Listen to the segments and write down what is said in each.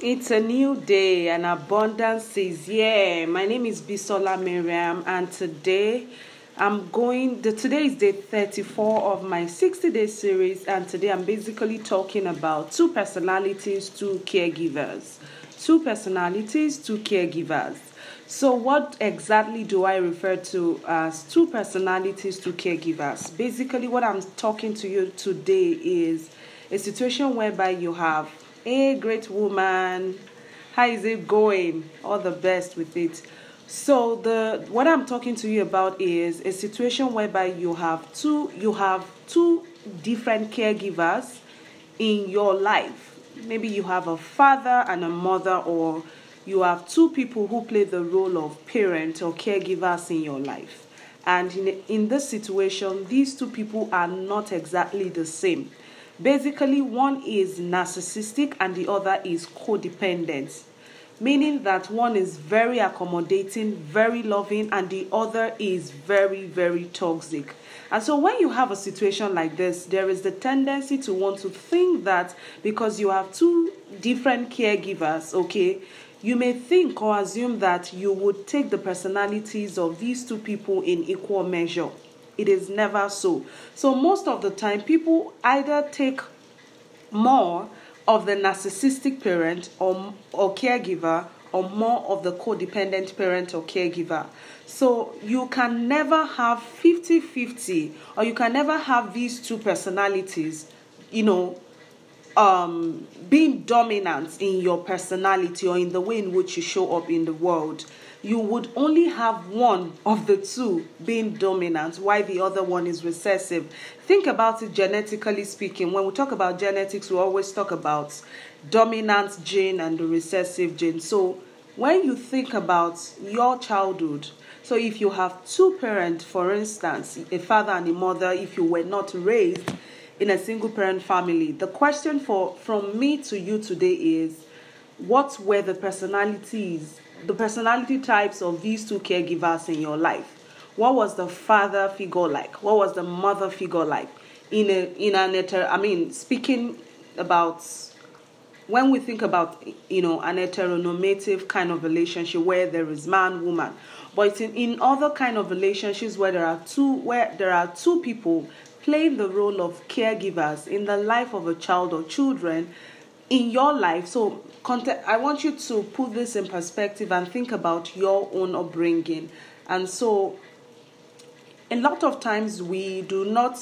It's a new day and abundance is here. My name is Bisola Mariam and today I'm going the today is day 34 of my 60 day series and today I'm basically talking about two personalities, two caregivers. Two personalities, two caregivers. So what exactly do I refer to as two personalities, two caregivers? Basically what I'm talking to you today is a situation whereby you have a great woman. How is it going? All the best with it. So the what I'm talking to you about is a situation whereby you have two you have two different caregivers in your life. Maybe you have a father and a mother or you have two people who play the role of parent or caregivers in your life. And in, in this situation, these two people are not exactly the same. Basically, one is narcissistic and the other is codependent, meaning that one is very accommodating, very loving, and the other is very, very toxic. And so, when you have a situation like this, there is the tendency to want to think that because you have two different caregivers, okay, you may think or assume that you would take the personalities of these two people in equal measure. It is never so. So, most of the time, people either take more of the narcissistic parent or, or caregiver or more of the codependent parent or caregiver. So you can never have 50 50 or you can never have these two personalities, you know, um, being dominant in your personality or in the way in which you show up in the world you would only have one of the two being dominant while the other one is recessive. Think about it genetically speaking. When we talk about genetics, we always talk about dominant gene and the recessive gene. So when you think about your childhood, so if you have two parents, for instance, a father and a mother, if you were not raised in a single parent family, the question for from me to you today is what were the personalities the personality types of these two caregivers in your life. What was the father figure like? What was the mother figure like? In a in an heter- I mean, speaking about when we think about you know an heteronormative kind of relationship where there is man woman, but in, in other kind of relationships where there are two where there are two people playing the role of caregivers in the life of a child or children in your life. So I want you to put this in perspective and think about your own upbringing. And so, a lot of times we do not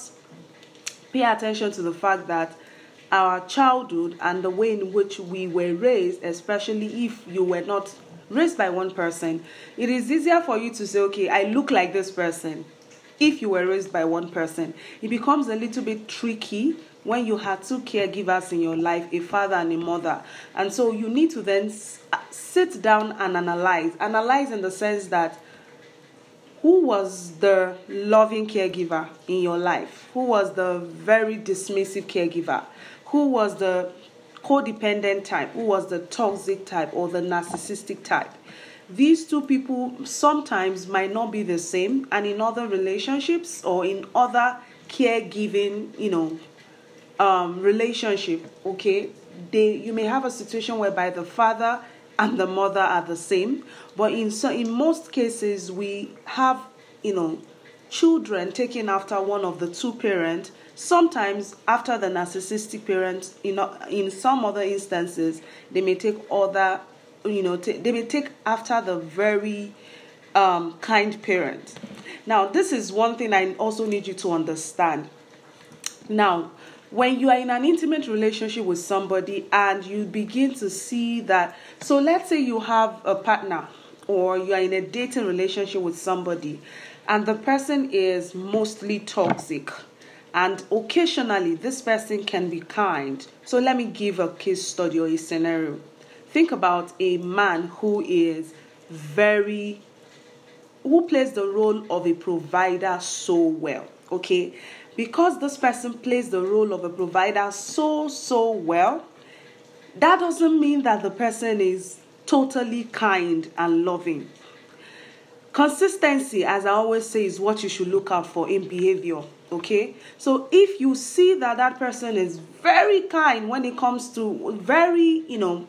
pay attention to the fact that our childhood and the way in which we were raised, especially if you were not raised by one person, it is easier for you to say, okay, I look like this person. If you were raised by one person, it becomes a little bit tricky when you had two caregivers in your life, a father and a mother. And so you need to then uh, sit down and analyze. Analyze in the sense that who was the loving caregiver in your life? Who was the very dismissive caregiver? Who was the codependent type? Who was the toxic type or the narcissistic type? These two people sometimes might not be the same, and in other relationships or in other caregiving, you know, um, relationship, okay, they you may have a situation whereby the father and the mother are the same, but in so in most cases we have you know children taking after one of the two parents. Sometimes after the narcissistic parents, you know, in some other instances, they may take other, you know, t- they may take after the very um, kind parent. Now, this is one thing I also need you to understand. Now, when you are in an intimate relationship with somebody and you begin to see that, so let's say you have a partner or you are in a dating relationship with somebody and the person is mostly toxic and occasionally this person can be kind. So let me give a case study or a scenario. Think about a man who is very who plays the role of a provider so well, okay? Because this person plays the role of a provider so, so well, that doesn't mean that the person is totally kind and loving. Consistency, as I always say, is what you should look out for in behavior. Okay, so if you see that that person is very kind when it comes to very, you know,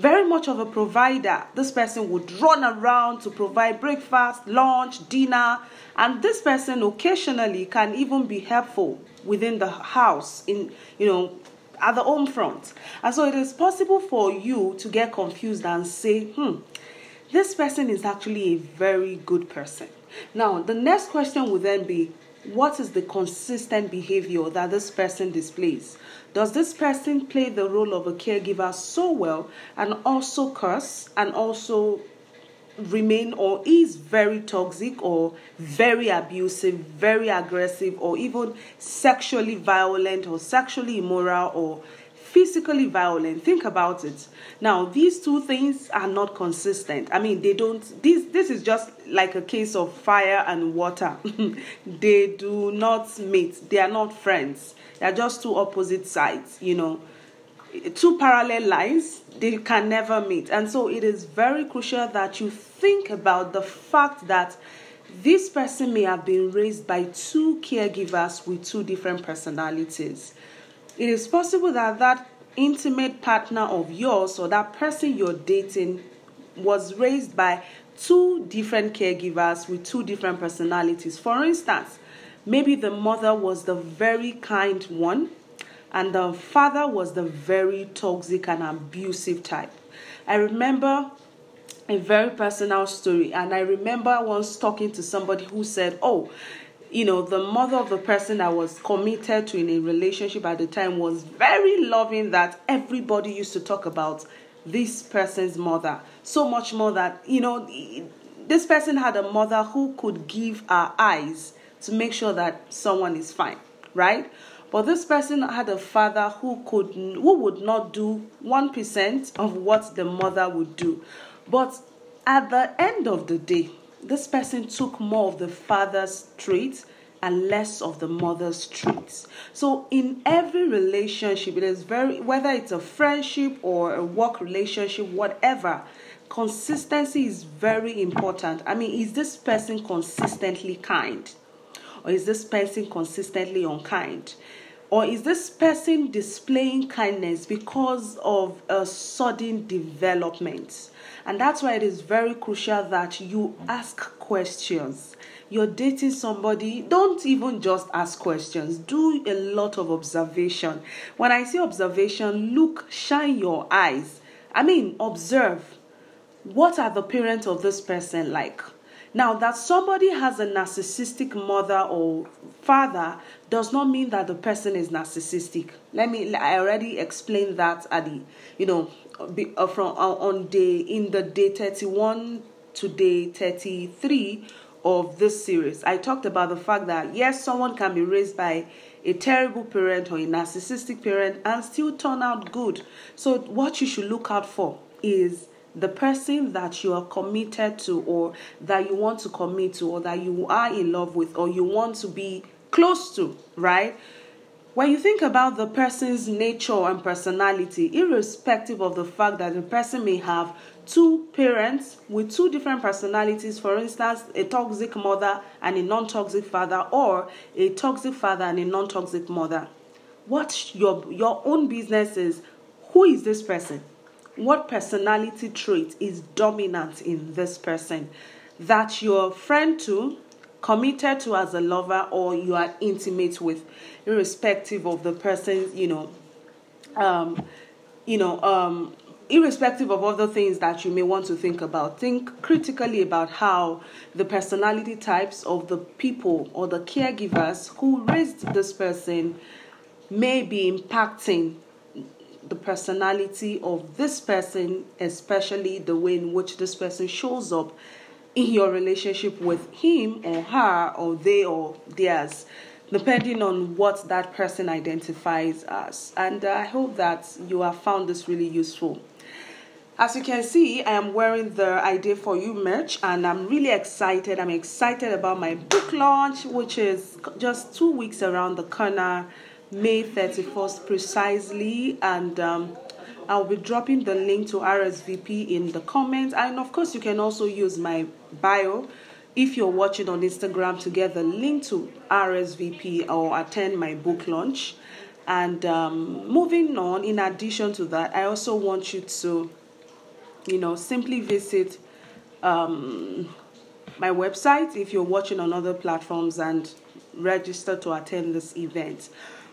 very much of a provider. This person would run around to provide breakfast, lunch, dinner, and this person occasionally can even be helpful within the house in you know at the home front. And so it is possible for you to get confused and say, hmm, this person is actually a very good person. Now, the next question would then be, what is the consistent behavior that this person displays? Does this person play the role of a caregiver so well and also curse and also remain or is very toxic or very abusive, very aggressive, or even sexually violent or sexually immoral or physically violent. Think about it. Now these two things are not consistent. I mean they don't this this is just like a case of fire and water. They do not meet they are not friends. They are just two opposite sides you know. Two parallel lines they can never meet. And so it is very crucial that you think about the fact that this person may have been raised by two caregivers with two different personalities it is possible that that intimate partner of yours or that person you're dating was raised by two different caregivers with two different personalities. For instance, maybe the mother was the very kind one and the father was the very toxic and abusive type. I remember a very personal story, and I remember once talking to somebody who said, Oh, you know, the mother of the person I was committed to in a relationship at the time was very loving that everybody used to talk about this person's mother. So much more that, you know, this person had a mother who could give her eyes to make sure that someone is fine, right? But this person had a father who could who would not do 1% of what the mother would do. But at the end of the day, this person took more of the father's traits and less of the mother's traits. So in every relationship, it is very whether it's a friendship or a work relationship, whatever, consistency is very important. I mean, is this person consistently kind? Or is this person consistently unkind? Or is this person displaying kindness because of a sudden development? And that's why it is very crucial that you ask questions. You're dating somebody, don't even just ask questions. Do a lot of observation. When I say observation, look, shine your eyes. I mean, observe. What are the parents of this person like? Now, that somebody has a narcissistic mother or father does not mean that the person is narcissistic. Let me, I already explained that at the, you know, uh, from uh, on day in the day 31 to day 33 of this series. I talked about the fact that yes, someone can be raised by a terrible parent or a narcissistic parent and still turn out good. So, what you should look out for is the person that you are committed to, or that you want to commit to, or that you are in love with, or you want to be close to, right? When you think about the person's nature and personality, irrespective of the fact that the person may have two parents with two different personalities, for instance, a toxic mother and a non toxic father, or a toxic father and a non toxic mother, what your, your own business is who is this person? What personality trait is dominant in this person? That your friend to committed to as a lover or you are intimate with, irrespective of the person's, you know, um, you know, um, irrespective of other things that you may want to think about, think critically about how the personality types of the people or the caregivers who raised this person may be impacting the personality of this person, especially the way in which this person shows up in your relationship with him or her or they or theirs, depending on what that person identifies as. And I hope that you have found this really useful. As you can see, I am wearing the Idea for You merch and I'm really excited. I'm excited about my book launch, which is just two weeks around the corner, May 31st precisely. And um, I'll be dropping the link to RSVP in the comments. And of course, you can also use my bio if you're watching on Instagram to get the link to RSVP or attend my book launch. And um, moving on, in addition to that, I also want you to you know, simply visit um, my website if you're watching on other platforms and register to attend this event.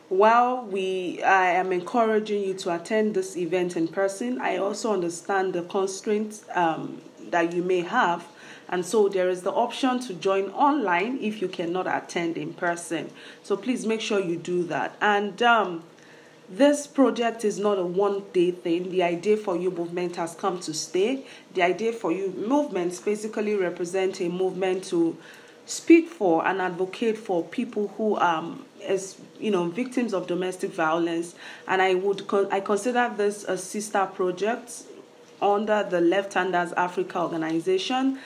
While we, I am encouraging you to attend this event in person, I also understand the constraints um, that you may have. And so there is the option to join online if you cannot attend in person. So please make sure you do that. And um, this project is not a one day thing. The idea for you movement has come to stay. The idea for you movements basically represent a movement to speak for and advocate for people who um as you know victims of domestic violence. And i would con- i consider this a sister project under the left handers africa organization.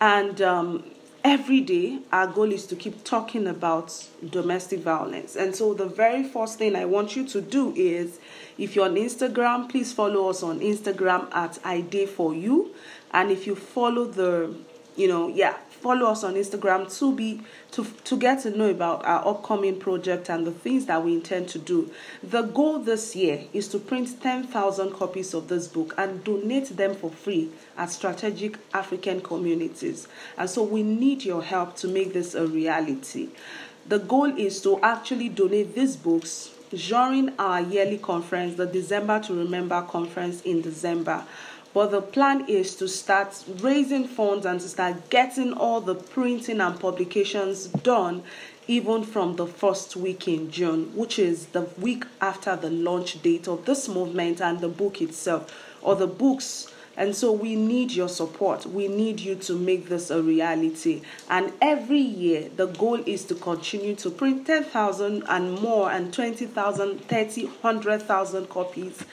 And um, every day our goal is to keep talking about domestic violence. And so the very first thing i want you to do is if you're on instagram please follow us on instagram at id for you. And if you follow the you know yeah follow us on Instagram to be to to get to know about our upcoming project and the things that we intend to do. The goal this year is to print 10,000 copies of this book and donate them for free at strategic African communities. And so we need your help to make this a reality. The goal is to actually donate these books during our yearly conference, the December to Remember conference in December. But the plan is to start raising funds and to start getting all the printing and publications done even from the first week in June, which is the week after the launch date of this movement and the book itself, or the books. And so we need your support. We need you to make this a reality. And every year, the goal is to continue to print 10,000 and more, and 20,000, 30, 100,000 copies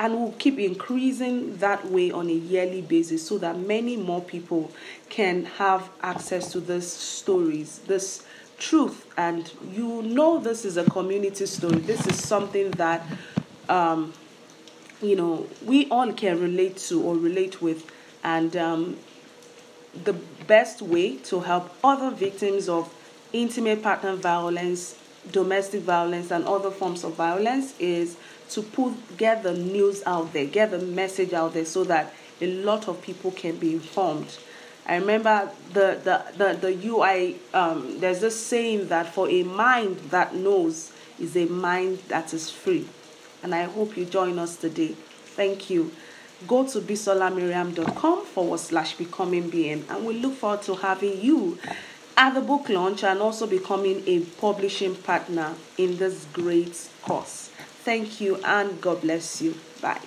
and we'll keep increasing that way on a yearly basis so that many more people can have access to these stories, this truth. And you know, this is a community story. This is something that, um, you know, we all can relate to or relate with. And um, the best way to help other victims of intimate partner violence, domestic violence, and other forms of violence is to put get the news out there, get the message out there so that a lot of people can be informed. I remember the the the, the UI um, there's this saying that for a mind that knows is a mind that is free. And I hope you join us today. Thank you. Go to bisolamariam.com forward slash becoming being and we look forward to having you at the book launch and also becoming a publishing partner in this great course. Thank you and God bless you. Bye.